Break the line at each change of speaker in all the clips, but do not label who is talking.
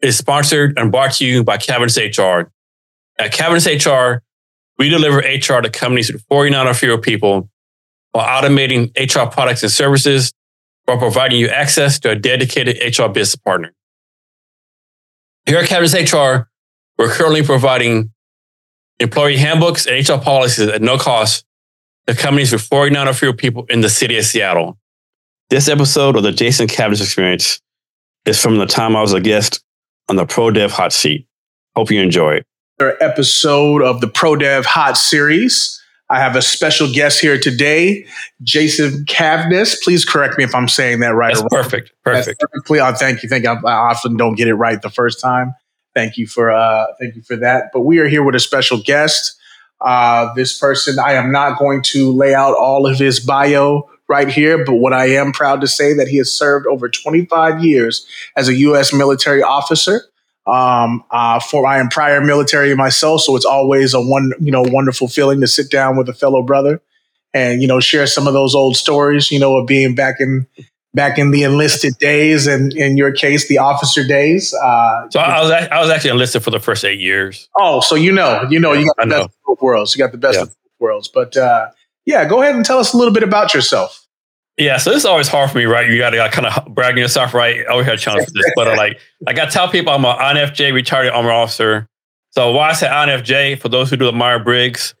is sponsored and brought to you by Cavness HR. At Cavness HR, we deliver HR to companies with 49 or fewer people while automating HR products and services while providing you access to a dedicated HR business partner. Here at Cavness HR, we're currently providing employee handbooks and HR policies at no cost to companies with 49 or fewer people in the city of Seattle. This episode of the Jason Cavness Experience is from the time I was a guest on the Pro Dev Hot Seat. Hope you enjoy it.
another episode of the Pro Dev Hot Series. I have a special guest here today, Jason Cavness. Please correct me if I'm saying that right.
That's
or wrong.
perfect.
That's
Perfect.
perfectly. Uh, thank you. Thank you. I, I often don't get it right the first time. Thank you for uh, thank you for that. But we are here with a special guest. Uh, this person, I am not going to lay out all of his bio right here, but what I am proud to say that he has served over 25 years as a U.S. military officer. Um, uh, for I am prior military myself, so it's always a one you know wonderful feeling to sit down with a fellow brother and you know share some of those old stories. You know of being back in back in the enlisted days, and in your case, the officer days. Uh,
So I was, I was actually enlisted for the first eight years.
oh, so you know, you know, you got the
know.
best of both worlds. You got the best
Yeah.
of both worlds. But uh, yeah, go ahead and tell us a little bit about yourself.
Yeah, so this is always hard for me, right? You got to kind of brag on yourself, right? I always had a challenge for this, but uh, like, like I tell people, I'm an INFJ retired armor officer. So why I say INFJ for those who do the Myers-Briggs,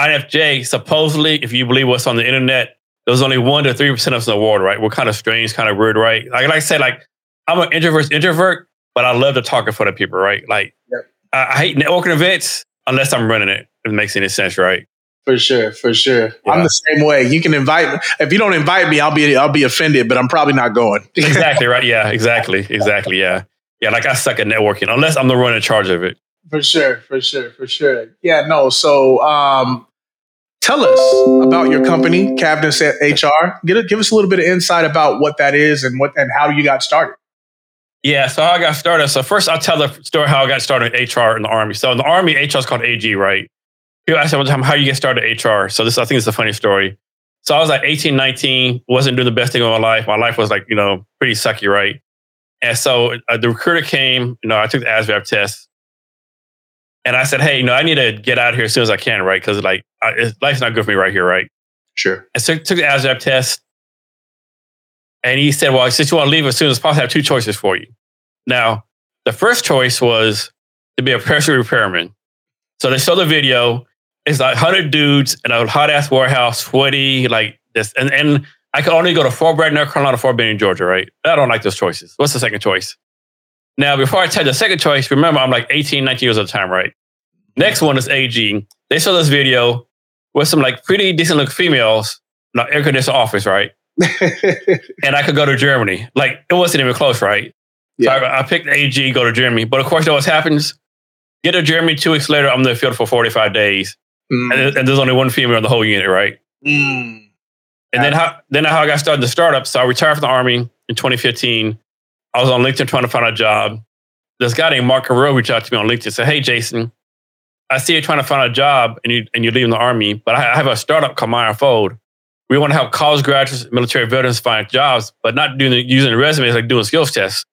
INFJ supposedly, if you believe what's on the internet, there's only one to three percent of us in the world, right? We're kind of strange, kind of weird, right? Like, like I said, like I'm an introvert, introvert, but I love to talk in front of people, right? Like
Yep.
I, I hate networking events unless I'm running it. If it makes any sense, right?
For sure, for sure. I'm the same way. You can invite me. If you don't invite me, I'll be I'll be offended, but I'm probably not going.
exactly right. Yeah, exactly, exactly. Yeah, yeah. Like I suck at networking unless I'm the one in charge of it.
For sure, for sure, for sure. Yeah, no. So, um, tell us about your company, Cavness HR. Give, give us a little bit of insight about what that is and what and how you got started.
Yeah. So how I got started. So first, I'll tell the story how I got started in HR in the army. So in the army, HR is called AG, right? People ask me all the time, how you get started HR. So this, I think, is a funny story. So I was like 18, 19, wasn't doing the best thing of my life. My life was like, you know, pretty sucky, right? And so uh, the recruiter came. You know, I took the ASVAB test. And I said, hey, you know, I need to get out of here as soon as I can, right? Because like, I, life's not good for me right here, right?
Sure.
I took, took the ASVAB test. And he said, Well, since you want to leave as soon as possible, I have two choices for you. Now, the first choice was to be a parachute repairman. So they saw the video. It's like 100 dudes in a hot ass warehouse, sweaty, like this. And, and I could only go to Fort Bragg, North Carolina, Fort Benning, Georgia, right? I don't like those choices. What's the second choice? Now, before I tell you the second choice, remember I'm like 18, 19 years at the time, right? Next one is AG. They saw this video with some like pretty decent looking females, like air conditioned office, right? and I could go to Germany. Like it wasn't even close, right?
Yeah.
So I, I picked AG, go to Germany. But of course, you know what happens? Get to Germany two weeks later, I'm in the field for 45 days.
Mm.
And, and there's only one female in the whole unit, right?
Mm.
And then how then how I got started in the startup. So I retired from the army in 2015. I was on LinkedIn trying to find a job. This guy named Mark Carrillo reached out to me on LinkedIn and said, Hey Jason, I see you're trying to find a job and you and you're leaving the army, but I have a startup called Meyer Fold. We want to help college graduates, military veterans find jobs, but not doing the, using resumes like doing skills tests.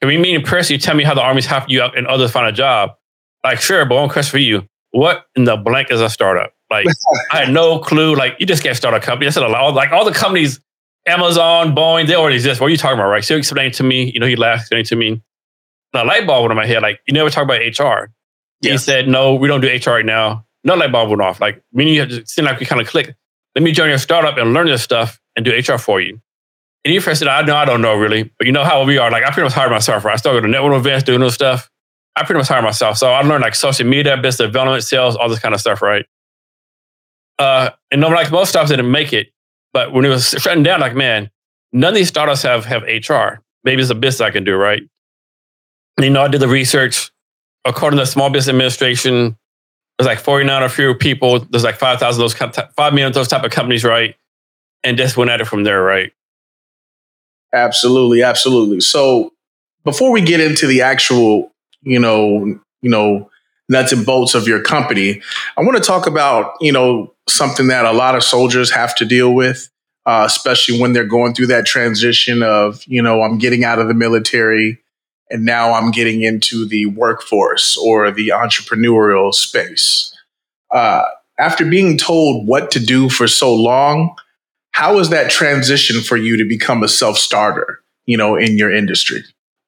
Can we meet in person? You tell me how the army's helping you out and others find a job. Like, sure, but one question for you. What in the blank is a startup? Like, I had no clue. Like, you just can't start a company. That's a lot. Like, all the companies, Amazon, Boeing, they already exist. What are you talking about, right? So he explained to me, you know, he laughed, explained to me. And a light bulb went in my head. Like, you never talk about HR. He said, no, we don't do HR right now. No light bulb went off. Like, need to seem like we kind of click. Let me join your startup and learn this stuff and do HR for you. And he first said, I know, I don't know really, but you know how we are. Like, I pretty much hired myself, right? I started going to network events, doing those stuff. I pretty much hired myself. So I learned like social media, business development, sales, all this kind of stuff, right? Uh, and no, like most startups didn't make it, but when it was shutting down, like man, none of these startups have have HR. Maybe it's a business I can do, right? You know, I did the research. According to the Small Business Administration, there's like 49 or fewer people. There's like 5,000 those, 5 million those type of companies, right? And just went at it from there, right?
Absolutely, absolutely. So before we get into the actual, you know, you know, nuts and bolts of your company, I want to talk about, you know, something that a lot of soldiers have to deal with, uh, especially when they're going through that transition of, you know, I'm getting out of the military and now I'm getting into the workforce or the entrepreneurial space. Uh, after being told what to do for so long, how was that transition for you to become a self starter, you know, in your industry?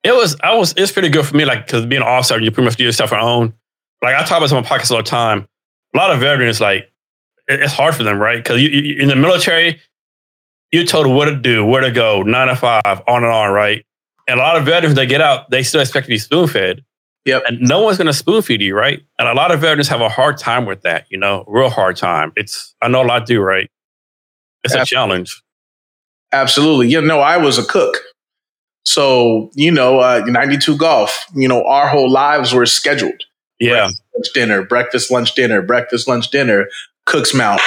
It was, I was, it's pretty good for me, like, because being an officer, you pretty much do your stuff on your own. Like, I talk about some pockets all the time. A lot of veterans, like, it's hard for them, right? Because you, you, in the military, you're told what to do, where to go, nine to five, on and on, right? And a lot of veterans, they get out, they still expect to be spoon fed.
Yep.
And no one's going to spoon feed you, right? And a lot of veterans have a hard time with that, you know, real hard time. It's, I know a lot do, right? It's a challenge.
Absolutely. Yeah, no, I was a cook. So, you know, uh, 92 golf, you know, our whole lives were scheduled.
Yeah.
Breakfast, lunch, dinner, breakfast, lunch, dinner, breakfast, lunch, dinner, Cooks Mount,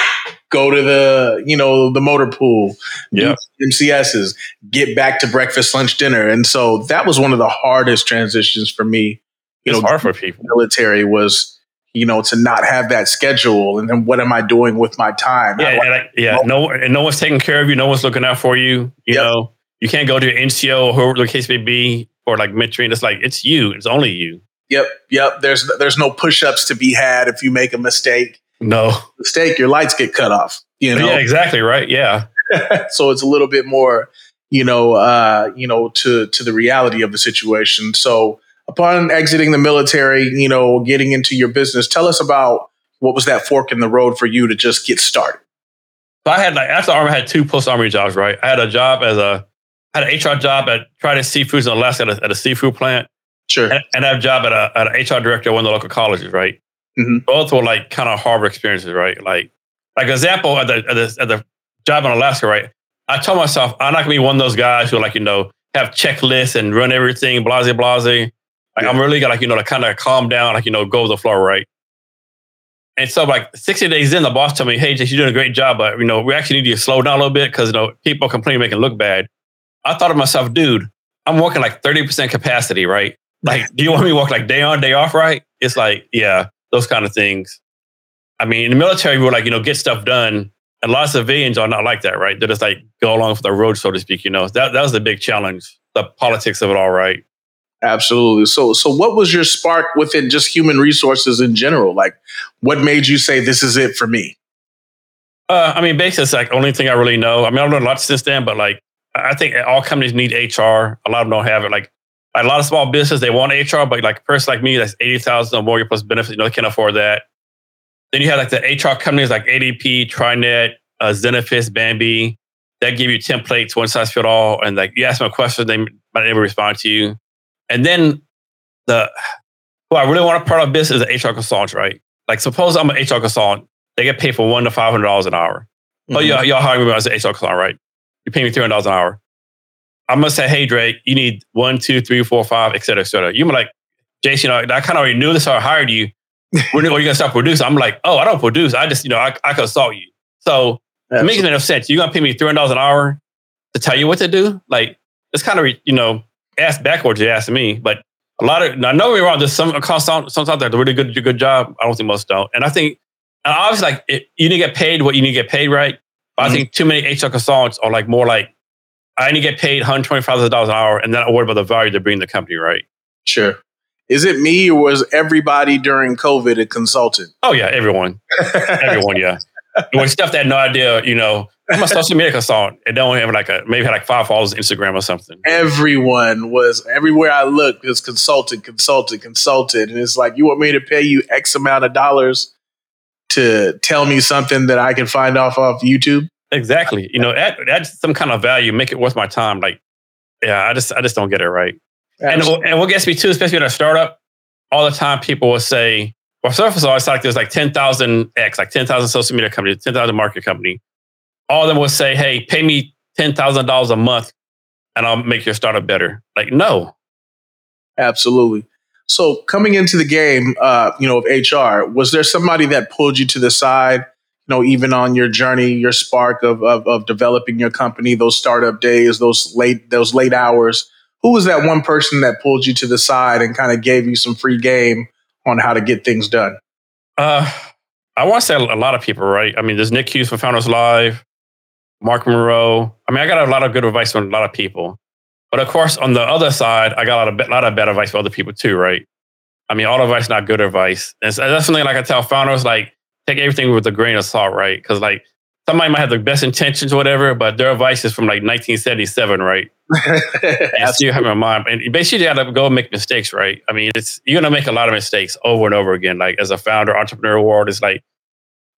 go to the, you know, the motor pool,
yeah.
MCSs, get back to breakfast, lunch, dinner. And so that was one of the hardest transitions for me.
You it's know, hard for people.
Military was you know, to not have that schedule, and then what am I doing with my time?
Yeah, yeah. No, and no one's taking care of you. No one's looking out for you. You yep. know, you can't go to an NCO or whoever the case may be for like mentoring. It's like it's you. It's only you.
Yep, yep. There's there's no push-ups to be had if you make a mistake.
No
mistake, your lights get cut off. You know.
Yeah, exactly right. Yeah.
so it's a little bit more, you know, uh, you know, to to the reality of the situation. So upon exiting the military, you know, getting into your business, tell us about what was that fork in the road for you to just get started.
So I had like after army, I had two post army jobs. Right, I had a job as a had an HR job at Trident Seafoods in Alaska at a, at a seafood plant.
Sure.
And, and, I have a job at, a, at an HR director at one of the local colleges. Right. Mm-hmm. Both were like kind of hard experiences. Right. Like like example at the, at the at the job in Alaska. Right. I told myself I'm not gonna be one of those guys who like you know have checklists and run everything, blase blase. Like yeah. I'm really gonna like, you know, to kind of calm down, like, you know, go with the flow, right? And so like 60 days in, the boss told me, hey, Jay, you're doing a great job, but you know, we actually need you to slow down a little bit because you know, people complain making it look bad. I thought to myself, dude, I'm working like 30% capacity, right? Like, do you want me to work like day on, day off, right? It's like, yeah, those kind of things. I mean, in the military, we were like, you know, get stuff done. And a lot of civilians are not like that, right? They're just like go along for the road, so to speak. You know, that, that was the big challenge, the politics of it all, right?
Absolutely. So, so what was your spark within just human resources in general? Like, what made you say this is it for me?
Uh, I mean, basically, it's like only thing I really know. I mean, I've learned a lot since then, but like, I think all companies need HR. A lot of them don't have it. Like, a lot of small business they want HR, but like a person like me, that's eighty thousand or more plus benefits. You know, they can't afford that. Then you have like the HR companies like ADP, TriNet, uh, Zenefits, Bambee. That give you templates, one size fit all, and like you ask them a question, they might never respond to you. And then the who I really want to part of this is an HR consultant, right? Like suppose I'm an HR consultant, they get paid for one to five hundred dollars an hour. Oh, mm-hmm. Oh, y'all, y'all hire me as an HR consultant, right? You pay me three hundred dollars an hour. I'm gonna say, hey Drake, you need one, two, three, four, five, et cetera, et cetera. You are like, Jason, know, I kind of already knew this, so I hired you. when are you gonna start producing? I'm like, oh, I don't produce. I just, you know, I, I consult you. So it makes enough sense. You're gonna pay me three hundred dollars an hour to tell you what to do. Like it's kind of, you know, ask backwards, you ask me. But a lot of, I know we're wrong. There's some consultants out there that really good, do a good job. I don't think most don't. And I think, and obviously, like, it, you need to get paid what you need to get paid, right? But mm-hmm. I think too many HR consultants are like more like, I only get paid $125,000 an hour and then I worry about the value they bring the company, right?
Sure. Is it me or was everybody during COVID a consultant?
Oh, yeah, everyone. everyone, yeah. With stuff that had no idea, you know, I'm a social media consultant and don't have like a maybe had like five followers on Instagram or something.
Everyone was everywhere I looked was consultant, consultant, consultant. And it's like, you want me to pay you X amount of dollars to tell me something that I can find off of YouTube?
Exactly. You know, add, add some kind of value, make it worth my time. Like, yeah, I just I just don't get it right. And, and what gets me too, especially in a startup, all the time people will say, well, first of all, it's like there's like 10,000 X, like 10,000 social media company, 10,000 market company all of them will say, hey, pay me $10,000 a month and I'll make your startup better. Like, no.
Absolutely. So coming into the game, uh, you know, of HR, was there somebody that pulled you to the side? You know, even on your journey, your spark of, of of developing your company, those startup days, those late those late hours. Who was that one person that pulled you to the side and kind of gave you some free game on how to get things done?
Uh, I want to say a lot of people, right? I mean, there's Nick Hughes from Founders Live, Mark Monroe. I mean, I got a lot of good advice from a lot of people. But of course, on the other side, I got a lot of, a lot of bad advice from other people too, right? I mean, all advice not good advice. And so that's something like I tell founders, like take everything with a grain of salt, right? Because like somebody might have the best intentions or whatever, but their advice is from like 1977, right? and still have in mind. And basically, you got to go make mistakes, right? I mean, it's you're gonna make a lot of mistakes over and over again. Like as a founder, entrepreneur world it's like,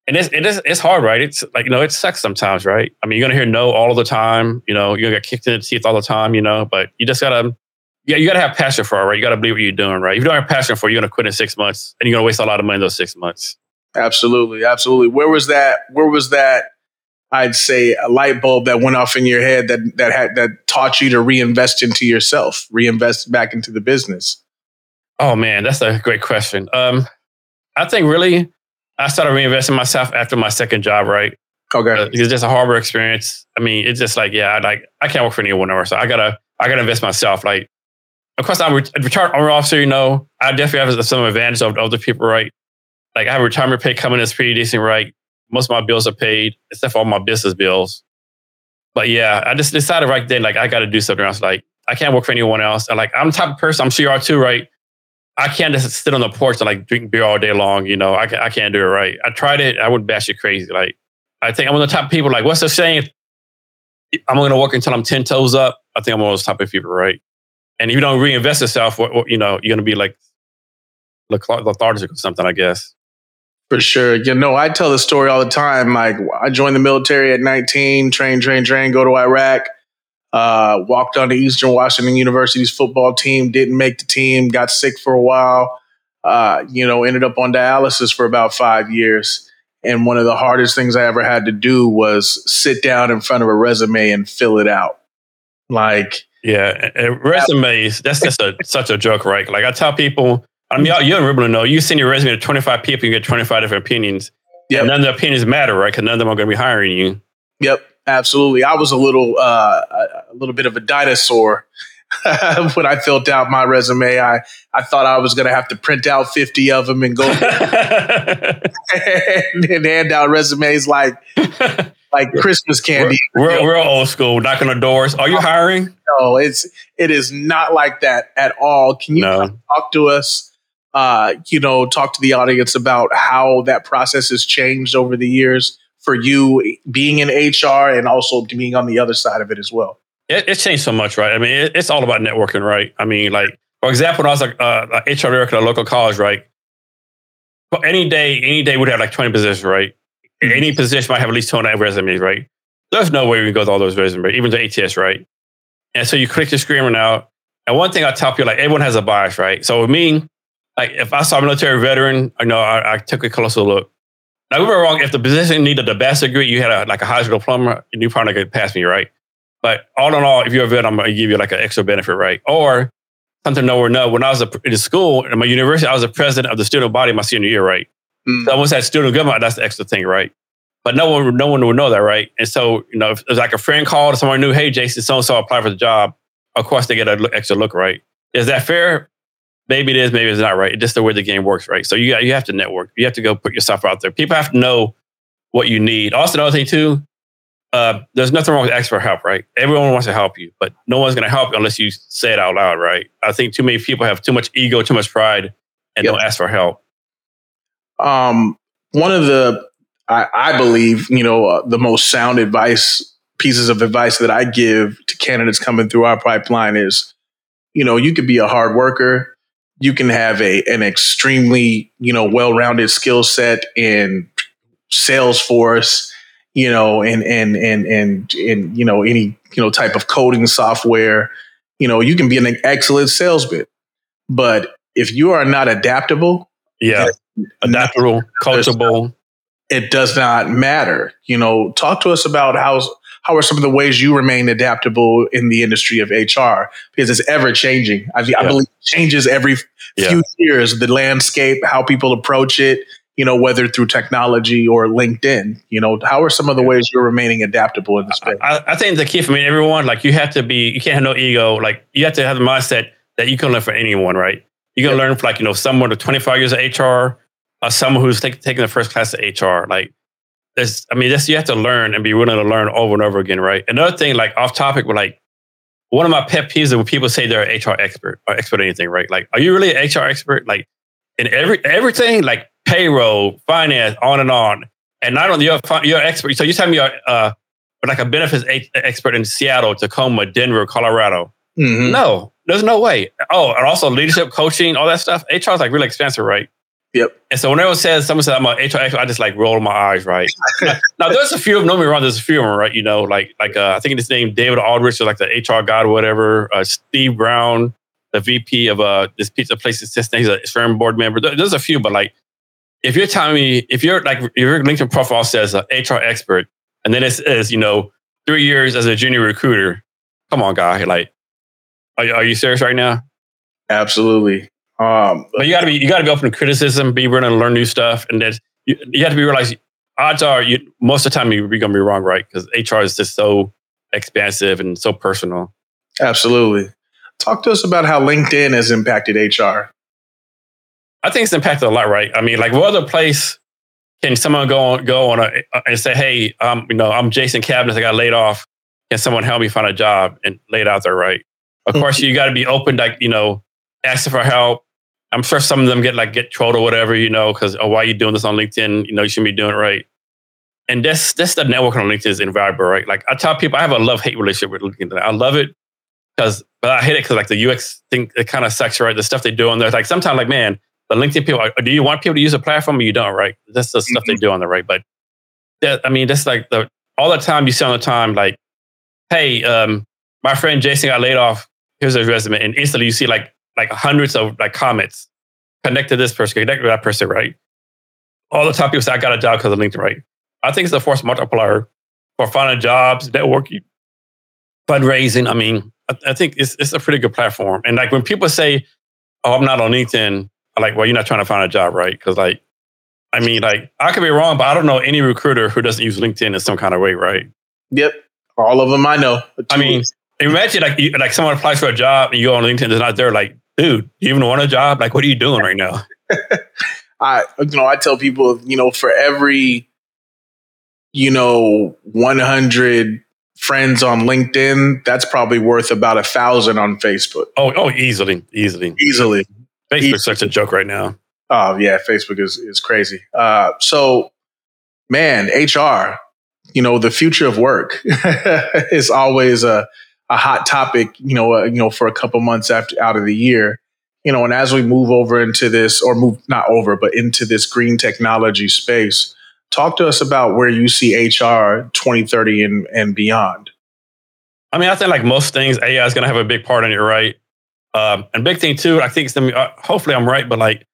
and it's it is it's hard, right? It's like you know, it sucks sometimes, right? I mean, you're gonna hear no all the time. You know, you're gonna get kicked in the teeth all the time. You know, but you just gotta. Yeah, you got to have passion for it, right? You got to believe what you're doing, right? If you don't have passion for it, you're going to quit in six months and you're going to waste a lot of money in those six months.
Absolutely, absolutely. Where was that? Where was that? I'd say a light bulb that went off in your head that that had that taught you to reinvest into yourself, reinvest back into the business.
Oh man, that's a great question. Um, I think really, I started reinvesting myself after my second job. Right?
Okay,
uh, it's just a horrible experience. I mean, it's just like yeah, I, like I can't work for anyone else, so I gotta I gotta invest myself. Like, of course, I'm a retired army officer. You know, I definitely have some advantage of other people. Right? like I have a retirement pay coming that's pretty decent, right? Most of my bills are paid, except for all my business bills. But yeah, I just decided right then, like I got to do something else. Like I can't work for anyone else. And like I'm the type of person, I'm sure you are too, right? I can't just sit on the porch and like drink beer all day long. You know, I, I can't do it right. I tried it. I would bash it crazy. Like I think I'm of the top of people. Like what's the saying? I'm going to work until I'm ten toes up. I think I'm of those type of people, right? And if you don't reinvest yourself, what, what, you know, you're going to be like lethargic or something, I guess.
For sure. You know, I tell the story all the time. Like, I joined the military at 19, train, train, train, go to Iraq, uh, walked on the Eastern Washington University's football team, didn't make the team, got sick for a while, uh, you know, ended up on dialysis for about five years. And one of the hardest things I ever had to do was sit down in front of a resume and fill it out. Like,
yeah, resumes, that's just a, such a joke, right? Like, I tell people, I mean, you don't really know. You send your resume to 25 people, you get 25 different opinions. Yeah. None of the opinions matter, right? Because none of them are going to be hiring you.
Yep, absolutely. I was a little, uh, a little bit of a dinosaur when I filled out my resume. I, I thought I was going to have to print out 50 of them and go and, and hand out resumes like like Christmas candy.
We're, we're, we're, old school, knocking on doors. Are you hiring?
No, it's it is not like that at all. Can you no. talk to us uh, you know, talk to the audience about how that process has changed over the years for you being in HR and also being on the other side of it as well?
It, it's changed so much, right? I mean, it, it's all about networking, right? I mean, like, for example, when I was like uh, HR director at a local college, right? But any day, any day would have like 20 positions, right? Mm-hmm. Any position might have at least 20 resumes, right? There's no way we can go through all those resumes, right? even the ATS, right? And so you click the screen out. And one thing I tell people, like everyone has a bias, right? So with me, like if I saw a military veteran, I know I, I took a closer look. Now, we were wrong. If the position needed the best degree, you had a, like a high school diploma, you probably could pass me, right? But all in all, if you're a vet, I'm going to give you like an extra benefit, right? Or something no or no. When I was in school, in my university, I was the president of the student body my senior year, right? Mm. So I was at student government, that's the extra thing, right? But no one, no one would know that, right? And so, you know, if was like a friend called someone knew, hey, Jason, so and so applied for the job, of course they get an extra look, right? Is that fair? Maybe it is, maybe it's not right. It's just the way the game works, right? So you got, you have to network. You have to go put yourself out there. People have to know what you need. Also, another thing too, uh, there's nothing wrong with asking for help, right? Everyone wants to help you, but no one's going to help you unless you say it out loud, right? I think too many people have too much ego, too much pride, and yep. don't ask for help.
Um, one of the, I, I believe, you know, uh, the most sound advice pieces of advice that I give to candidates coming through our pipeline is, you know, you could be a hard worker, you can have a an extremely you know well-rounded skill set in Salesforce, you know, and and and and and you know any you know type of coding software. You know, you can be an excellent salesman, but if you are not adaptable,
yeah, adaptable, coachable,
it does not matter. You know, talk to us about how how are some of the ways you remain adaptable in the industry of HR because it's ever changing. I, I
Yeah.
believe it changes every
Yeah.
few years. The landscape, how people approach it, you know, whether through technology or LinkedIn. You know, how are some of the ways you're remaining adaptable in the space?
I, I think the key for me, everyone, like you have to be, you can't have no ego. Like you have to have the mindset that you can learn from anyone, right? You can
Yep.
learn from like, you know, someone with 25 years of HR, or uh, someone who's take, taking the first class of HR. Like I mean, that's you have to learn and be willing to learn over and over again, right? Another thing, like off topic, but like one of my pet peeves is when people say they're an HR expert or expert at anything, right? Like, are you really an HR expert? Like in every, everything, like payroll, finance, on and on. And not only you're, you're an expert. So you tell me you're, uh, but like a benefits expert in Seattle, Tacoma, Denver, Colorado.
Mhm.
No, there's no way. Oh, and also leadership coaching, all that stuff. HR is like really expensive, right?
Yep.
And so whenever it says someone says I'm an HR expert, I just like roll my eyes, right? now, there's a few of them. Don't get me wrong. There's a few of them, right? You know, like like uh, I think his name David Ulrich, or like the HR god or whatever. Uh, Steve Browne, the VP of uh, this pizza place assistant. He's a SHRM board member. There- There's a few, but like if you're telling me if you're like if your LinkedIn profile says uh, HR expert, and then it says you know three years as a junior recruiter, come on, guy, like. Are you, are you serious right now?
Absolutely. Um,
But you got to be you got to be open to criticism, be willing to learn new stuff, and then you, you have to be realize odds are you most of the time you're going to be wrong, right? Because HR is just so expansive and so personal.
absolutely. Talk to us about how LinkedIn has impacted HR.
I think it's impacted a lot, right? I mean, like what other place can someone go on go on a, and say, hey, um, you know, I'm Jason Cavness, I got laid off. Can someone help me find a job and lay it out there, right? Of course, you got to be open, like you know, asking for help. I'm sure some of them get like get trolled or whatever, you know, because oh, why are you doing this on LinkedIn? You know, you shouldn't be doing it right. And that's that's the networking on LinkedIn is invaluable, right? Like I tell people, I have a love hate relationship with LinkedIn. I love it because, but I hate it because like the UX thing, it kind of sucks, right? The stuff they do on there, like sometimes, like man, the LinkedIn people, are- do you want people to use a platform or you don't, right? That's the stuff they do on there, right? But that, I mean, that's like the all the time you see on the time, like, hey, um, my friend Jason got laid off. Here's his resume, and instantly you see like like hundreds of like comments connect to this person, connect to that person, right? All the time people say I got a job because of LinkedIn, right? I think it's a force multiplier for finding jobs, networking, fundraising. I mean, I, I think it's it's a pretty good platform. And like when people say, "Oh, I'm not on LinkedIn," I'm like, "Well, you're not trying to find a job, right?" Because like, I mean, like I could be wrong, but I don't know any recruiter who doesn't use LinkedIn in some kind of way, right?
Yep. All of them I know.
I mean, imagine like you, like someone applies for a job and you go on LinkedIn, it's not there. Like, dude, you even want a job? Like, what are you doing right now?
I you know I tell people you know for every you know 100 friends on LinkedIn that's probably worth about a thousand on Facebook
Oh, oh, easily, easily.
easily.
Facebook's such a joke right now.
Oh yeah, Facebook is is crazy. Uh, so man, HR, you know the future of work is always a a hot topic. You know, uh, you know for a couple months after out of the year. You know, and as we move over into this, or move not over, but into this green technology space, talk to us about where you see HR 2030 and, and beyond.
I mean, I think like most things, AI is going to have a big part in it, right? Um, and big thing too, I think uh, hopefully I'm right, but like,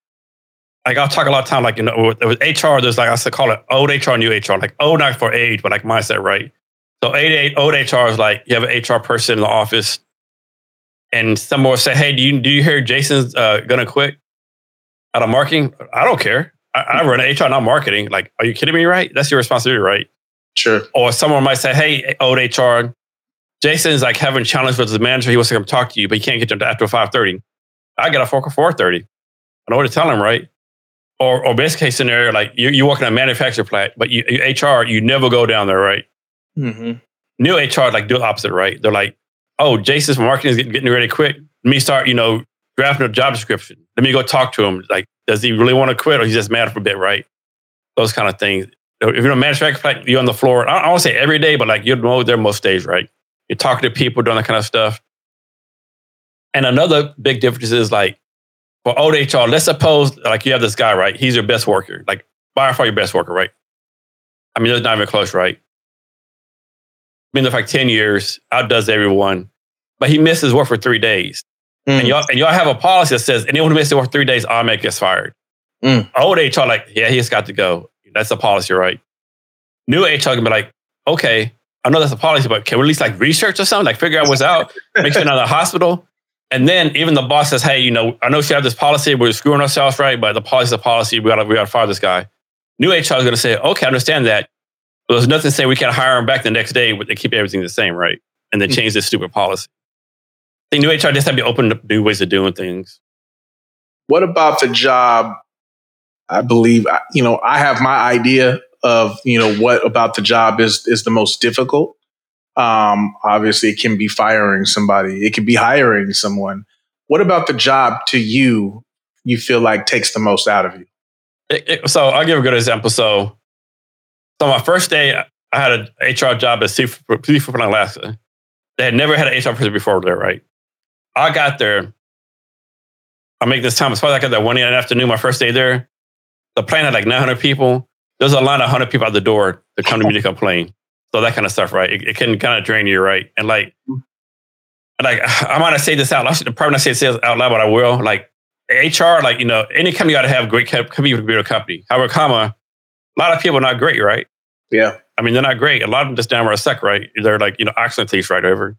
like I'll talk a lot of time, like, you know, with, with HR, there's like, I said, call it old HR, new HR, like old not for age, but like mindset, right? So eight, old HR is like, you have an HR person in the office and someone will say, Hey, do you, do you hear Jason's uh, going to quit out of marketing? I don't care. I, I run HR, not marketing. Like, are you kidding me? Right? That's your responsibility, right?
Sure.
or someone might say, "Hey, old HR, Jason's like having challenge with his manager. He wants to come talk to you, but he can't get to after five thirty. I got a four four thirty. I know what to tell him, right? Or, or best case scenario, like you you work in a manufacturer plant, but you, you HR, you never go down there, right?
Mm-hmm.
New HR like do the opposite, right? They're like, "Oh, Jason's marketing is getting, getting ready quit. Let me start, you know, drafting a job description. Let me go talk to him. Like, does he really want to quit, or he's just mad for a bit, right? Those kind of things. If you're a plant, you're on the floor. I don't say every day, but like you're mo- there most days, right? You're talking to people, doing that kind of stuff. And another big difference is like for old HR, let's suppose like you have this guy, right? He's your best worker, like by far your best worker, right? I mean, it's not even close, right? Been there for like 10 years, outdoes everyone, but he misses work for three days. And y'all and y'all have a policy that says anyone who misses work for three days automatically gets fired.
Mm.
Old HR, like, yeah, he's got to go. That's a policy, right? New HR can be like, okay, I know that's a policy, but can we at least like research or something, like figure out what's out, make sure not the hospital. And then even the boss says, hey, you know, I know she has this policy, we're screwing ourselves, right? But the policy is a policy. We gotta we gotta fire this guy. New HR is gonna say, okay, I understand that. But there's nothing saying we can't hire them back the next day, but they keep everything the same, right? And then change this stupid policy. I think new HR just have to open up new ways of doing things.
What about the job? I believe you know I have my idea of you know what about the job is is the most difficult. Um, obviously, it can be firing somebody. It can be hiring someone. What about the job to you? You feel like takes the most out of you?
It, it, so I'll give a good example. So, so my first day, I had an HR job at Seafood, Seafood Alaska. They had never had an HR person before there, right? I got there. I make this time as far as I got there one in the afternoon, my first day there. The plane had like 900 people. There's a line of 100 people at the door to come to me to complain. So that kind of stuff, right? It, it can kind of drain you, right? And like, like I might not say this out. I should probably not say this out loud, but I will. Like HR, like you know, any company got to have great company be a company. However, comma, a lot of people are not great, right?
Yeah.
I mean, they're not great. A lot of them just downright suck, right? They're like, you know, excellent thieves right over.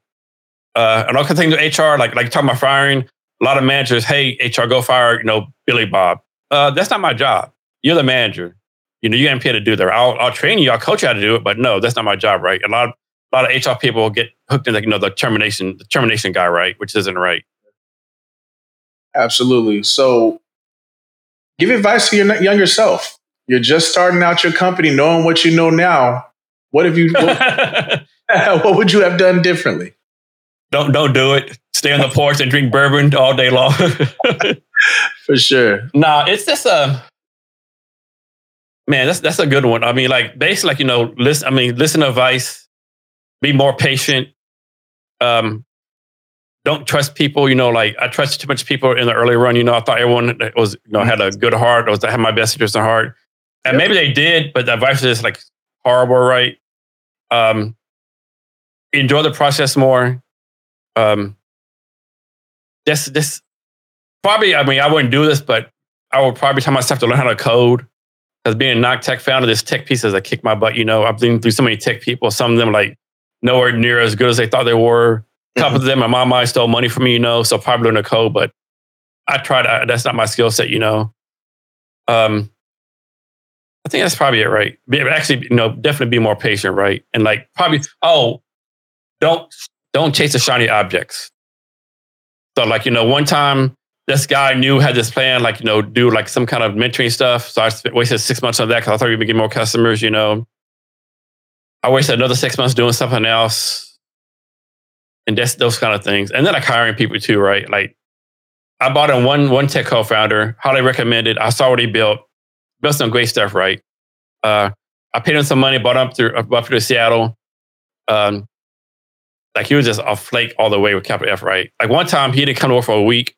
Uh, and all kinds of things with HR, like like talking about firing. A lot of managers, hey, HR, go fire, you know, Billy Bob. Uh, that's not my job. You're the manager. You know, you ain't paid to do that. I'll, I'll train you. I'll coach you how to do it. But no, that's not my job, right? A lot of a lot of HR people get hooked in, like, you know, the termination, the termination guy, right? Which isn't right.
Absolutely. So, give advice to your younger self. You're just starting out your company, knowing what you know now. What have you? What, what would you have done differently?
Don't don't do it. Stay on the porch and drink bourbon all day long.
For sure.
Nah, it's just a man. That's that's a good one. I mean, like basically, like you know, listen. I mean, listen to advice. Be more patient. Um, don't trust people. You know, like I trusted too much people in the early run. You know, I thought everyone was you know had a good heart. Or was had my best interest in heart, and yep. maybe they did, but the advice is like horrible, right? Um, enjoy the process more um, this this probably. I mean, I wouldn't do this, but I would probably tell myself to learn how to code. Because being a knock tech founder, this tech pieces that kick my butt. You know, I've been through so many tech people. Some of them like nowhere near as good as they thought they were. A couple mm-hmm. of them, my mom might stole money from me. You know, so probably learn to code, but I tried. I, that's not my skill set. You know. Um, I think that's probably it, right? Actually, know, definitely be more patient, right? And like probably, oh, don't don't chase the shiny objects. So, like, you know, one time this guy knew had this plan, like, you know, do like some kind of mentoring stuff. So I wasted six months on that because I thought we would get more customers, you know. I wasted another six months doing something else. And that's those kind of things. And then like hiring people too, right? Like I bought in one one tech co-founder, highly recommended. I saw what he built, built some great stuff, right? Uh, I paid him some money, bought him up to up to Seattle. Um, like he was just a flake all the way with capital F, right? Like one time he didn't come to work for a week.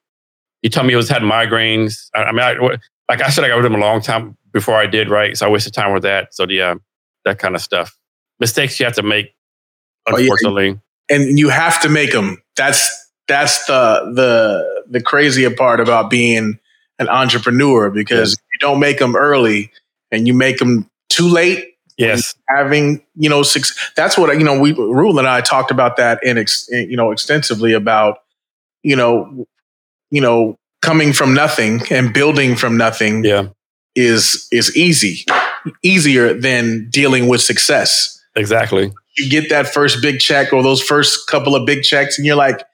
He told me he was had migraines. I, I mean, I, like I said, I got rid of him a long time before I did, right? So I wasted time with that. So yeah, that kind of stuff. Mistakes you have to make, unfortunately. Oh,
yeah. And you have to make them. That's that's the the the crazier part about being an entrepreneur because don't make them early and you make them too late
Yes,
having you know six. That's what you know. We Rule and I talked about that in ex, you know extensively about you know you know coming from nothing and building from nothing.
Yeah,
is is easy, easier than dealing with success.
Exactly.
You get that first big check or those first couple of big checks, and you're like,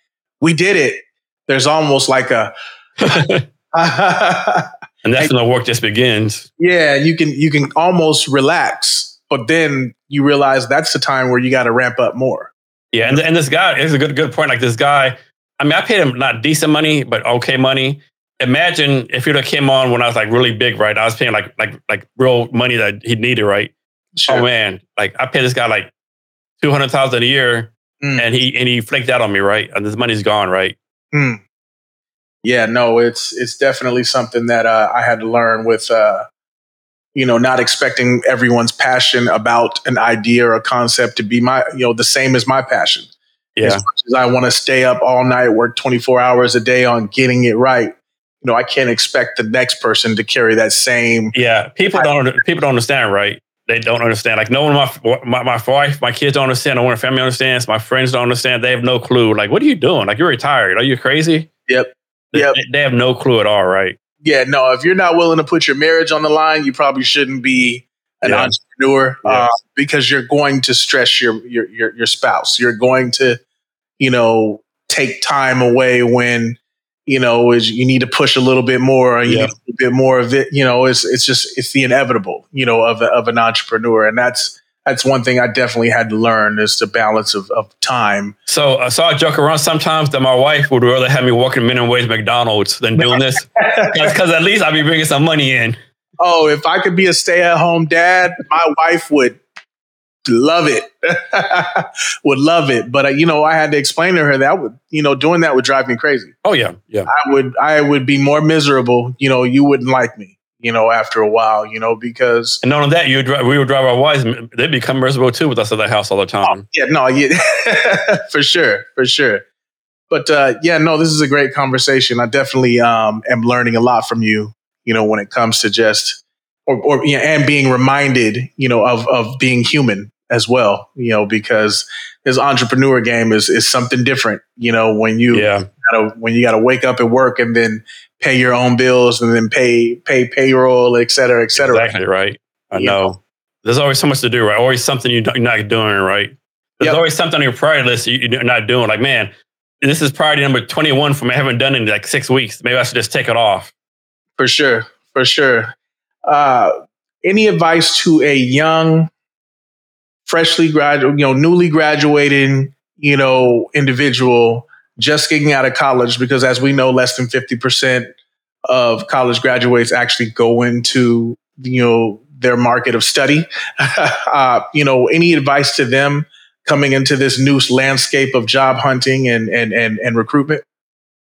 "We did it." There's almost like a
and that's when the work just begins.
Yeah, you can you can almost relax, but then you realize that's the time where you got to ramp up more.
Yeah, and and this guy is a good good point. Like this guy, I mean, I paid him not decent money, but okay money. Imagine if he'd have came on when I was like really big, right? I was paying like like like real money that he needed, right? Sure. Oh man, like I paid this guy like two hundred thousand a year, mm. and he and he flaked out on me, right? And this money's gone, right?
Mm yeah, no, it's it's definitely something that uh, I had to learn with, uh, you know, not expecting everyone's passion about an idea or a concept to be my, you know, the same as my passion.
Yeah.
As much as I want to stay up all night, work 24 hours a day on getting it right, you know, I can't expect the next person to carry that same.
Yeah, people don't people don't understand, right? they don't understand. Like no one, my, my my wife, my kids don't understand. No one, in family understands. My friends don't understand. They have no clue. Like, what are you doing? Like, you're retired. Are you crazy?
Yep.
They,
Yep.
they have no clue at all, right?
Yeah, no, if you're not willing to put your marriage on the line, you probably shouldn't be an
Yeah.
entrepreneur
Yeah.
uh, because you're going to stress your, your your your spouse. You're going to, you know, take time away when you know is you need to push a little bit more. Or you
Yeah.
need a bit more of it. You know, it's it's just it's the inevitable. You know, of of an entrepreneur, and that's that's one thing I definitely had to learn is the balance of, of time.
So, uh, so I joke around sometimes that my wife would rather have me working minimum wage McDonald's than doing this, because at least I'd be bringing some money in.
oh, if I could be a stay at home dad, my wife would love it. would love it. But uh, you know, I had to explain to her that would, you know, doing that would drive me crazy.
Oh yeah, yeah,
I would, I would be more miserable. You know, you wouldn't like me. You know, after a while, you know, because
and not only that, you would dri- we would drive our wives. they'd become miserable too with us at the house all the time.
yeah, no, yeah, for sure, for sure. But uh, yeah, no, this is a great conversation. I definitely um, am learning a lot from you. You know, when it comes to just or, or yeah, and being reminded, you know, of of being human as well. You know, because this entrepreneur game is is something different. You know, when you
Yeah,
gotta when you got to wake up at work and then pay your own bills and then pay pay payroll, et cetera, et cetera.
exactly right. I
You
know. There's always so much to do, right? Always something you're not doing, right? There's
Yep.
always something on your priority list you- you're not doing. Like, man, this is priority number 21 for me. I haven't done it in like six weeks. Maybe I should just take it off.
For sure, for sure. Uh, any advice to a young, freshly graduate, you know, newly graduating, you know, individual just getting out of college? Because as we know, less than fifty percent of college graduates actually go into you know their market of study. uh, you know, any advice to them coming into this new landscape of job hunting and and and, and recruitment?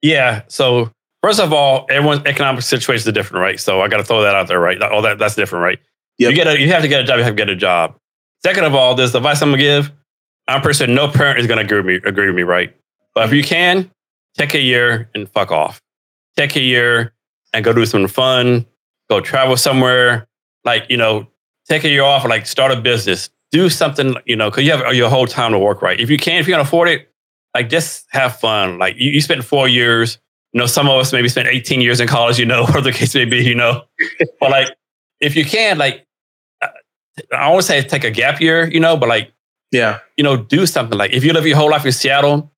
Yeah. So first of all, everyone's economic situation is different, right? So I got to throw that out there, right? All that that's different, right?
Yep.
You get a, you have to get a job. You have to get a job. Second of all, this advice I'm gonna give. I'm pretty sure no parent is gonna agree with me. Agree with me, right? But if you can, take a year and fuck off. Take a year and go do some fun. Go travel somewhere. Like you know, take a year off. Like start a business. Do something. You know, because you have your whole time to work, right? If you can, if you can afford it, like just have fun. Like you, you spent four years. You know, some of us maybe spent 18 years in college, you know, whatever the case may be, you know. but like, if you can, like, uh, I to say take a gap year, you know, but like,
Yeah,
you know, do something. Like, if you live your whole life in Seattle,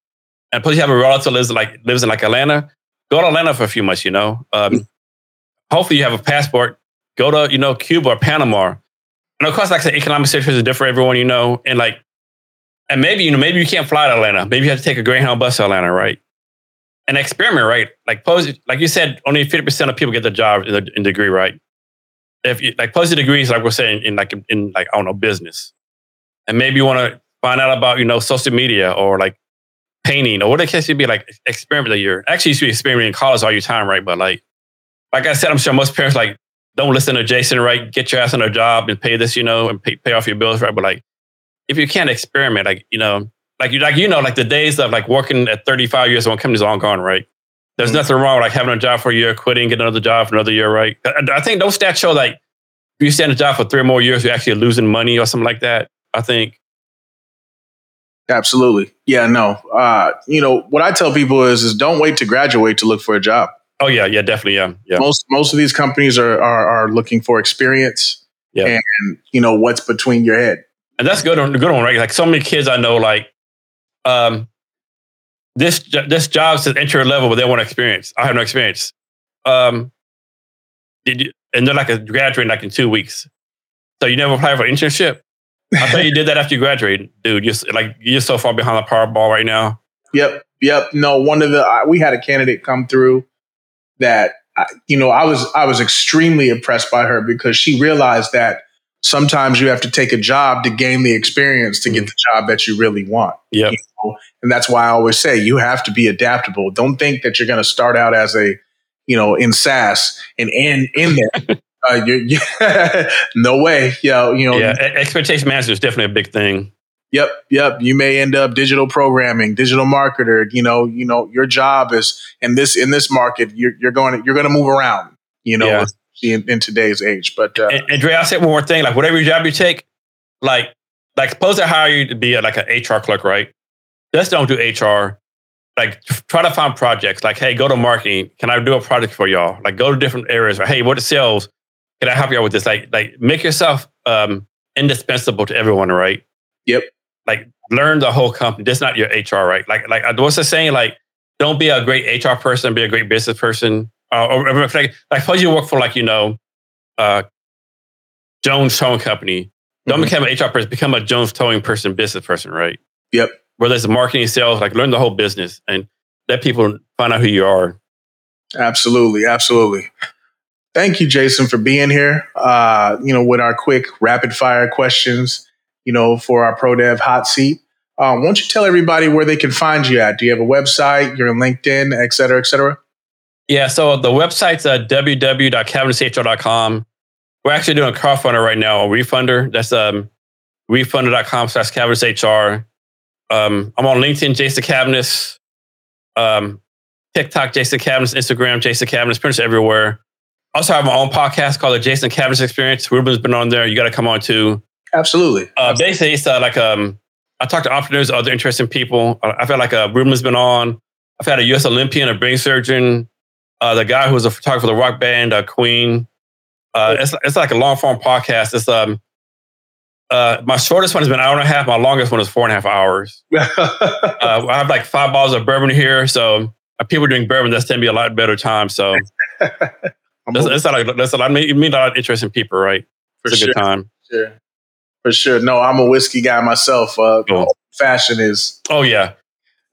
and plus you have a relative lives like lives in like Atlanta, go to Atlanta for a few months, you know. Um, hopefully, you have a passport. Go to you know Cuba or Panama. And of course, like I said, economic situation is different everyone, you know, and like, and maybe you know maybe you can't fly to Atlanta. Maybe you have to take a Greyhound bus to Atlanta, right? An experiment, right? Like pose, like you said, only fifty percent of people get the job in, the, in degree, right? If you like the degrees, like we're saying in like in like I don't know business, and maybe you want to find out about you know social media or like painting or what it case may be like experiment that you're actually you should be experimenting in college all your time, right? But like like I said, I'm sure most parents like don't listen to Jason, right? Get your ass on a job and pay this, you know, and pay, pay off your bills, right? But like if you can't experiment, like you know, like you like you know, like the days of like working at 35 years one company's all gone, right? There's
Mhm.
nothing wrong with like having a job for a year, quitting, getting another job for another year, right? I, I think those stats show like if you stay in a job for three or more years, you're actually losing money or something like that. I think
Absolutely. Yeah, no. Uh, you know, what I tell people is is don't wait to graduate to look for a job.
Oh yeah, yeah, definitely, yeah, yeah,
Most most of these companies are are, are looking for experience
Yeah.
and you know what's between your head.
and that's good. on- Good one, right? Like so many kids I know, like um, this this job says entry level, but they want experience. I have no experience. Um, did you? And they're like a graduating like in two weeks. So you never apply for an internship. I thought you did that after you graduated, dude. You're like you're so far behind the Powerball right now.
Yep, yep. No, one of the I, we had a candidate come through that I, you know I was I was extremely impressed by her because she realized that sometimes you have to take a job to gain the experience to get mm. the job that you really want.
Yep.
And that's why I always say you have to be adaptable. Don't think that you're going to start out as a, you know, in SaaS and end in there. uh, you're, you no way. You know, you know,
Yeah, expectation management is definitely a big thing.
Yep, yep. You may end up digital programming, digital marketer. You know, you know, your job is in this in this market. You're you're going to, you're going to move around. You know,
Yeah.
in, in today's age. But uh,
and, Dre, I'll say one more thing. Like whatever job you take, like like suppose they hire you to be a, like an HR clerk, right? Just don't do HR. Like try to find projects. Like, hey, go to marketing. Can I do a project for y'all? Like go to different areas. Or hey, what is sales? Can I help you out with this? Like like make yourself um indispensable to everyone, right?
Yep.
Like learn the whole company. That's not your HR, right? Like like what's the saying? Like don't be a great HR person, be a great business person. Uh, or, or like, like suppose you work for like you know, uh, Jones Towing Company. Don't mm-hmm. become an HR person. Become a Jones Towing person, business person, right?
Yep.
Whether it's marketing, sales, like learn the whole business and let people find out who you are.
Absolutely, absolutely. Thank you, Jason, for being here. Uh, you know, with our quick rapid fire questions, you know, for our pro dev hot seat. Um, why don't you tell everybody where they can find you at? Do you have a website? You're on LinkedIn, et cetera, et cetera?
Yeah, so the website's at www.cavnesshr.com. We're actually doing a crowdfunder right now, a Wefunder. That's um, wefunder.com slash cavnesshr. Um, I'm on LinkedIn, Jason Cavness. Um, TikTok, Jason Cavness. Instagram, Jason Cavness. Pretty much everywhere. Also have my own podcast called the Jason Cavness Experience. Ruben's been on there. You got to come on too.
Absolutely.
Uh, basically, it's uh, like um, I talk to entrepreneurs, other interesting people. I feel like uh, Ruben's been on. I've had a U.S. Olympian, a brain surgeon, uh, the guy who was a photographer for the rock band, uh, Queen. Uh, it's it's like a long form podcast. It's um, uh, my shortest one has been an hour and a half. My longest one is four and a half hours. uh, I have like five bottles of bourbon here, so uh, people drink bourbon. That's to be a lot better time. So that's, that's not like that's a lot. I mean, meet a lot of interesting people, right?
For
it's
sure.
a good time.
Sure. For sure. No, I'm a whiskey guy myself. Uh, oh. Fashion is.
Oh yeah,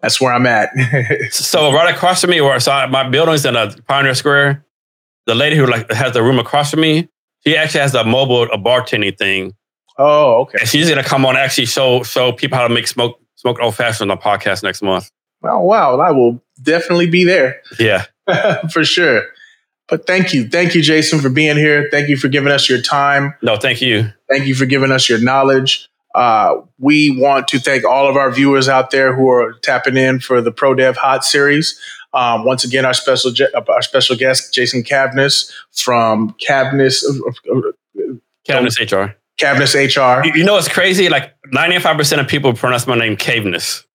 that's where I'm at.
so right across from me, or so my building's in a Pioneer Square. The lady who like has the room across from me, she actually has a mobile a bartending thing.
Oh, okay.
And she's gonna come on and actually show show people how to make smoke smoke old fashioned on the podcast next month.
Oh wow, I will definitely be there.
Yeah,
for sure. But thank you. Thank you, Jason, for being here. Thank you for giving us your time.
No, thank you.
Thank you for giving us your knowledge. Uh, we want to thank all of our viewers out there who are tapping in for the Pro Dev Hot Series. Um, once again, our special our special guest, Jason Cavness from Cavness uh,
uh, Cavness HR.
Cavness HR.
You, you know, it's crazy. Like ninety five percent of people pronounce my name Cavness.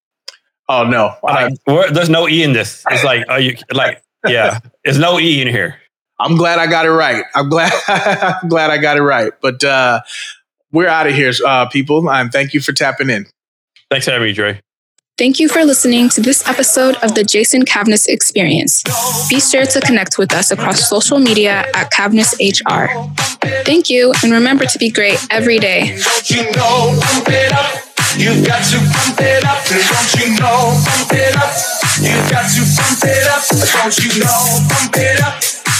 Oh no!
Like, there's no e in this. It's like, are you like? Yeah, there's no e in here.
I'm glad I got it right. I'm glad I'm glad I got it right. But uh, we're out of here, uh, people. And thank you for tapping in.
Thanks for having me, Dre.
Thank you for listening to this episode of the Jason Cavness Experience. Be sure to connect with us across social media at Cavness HR. Thank you, and remember to be great every day. You've got to pump it up, don't you know? Pump it up. You've got to pump it up, don't you know? Pump it up.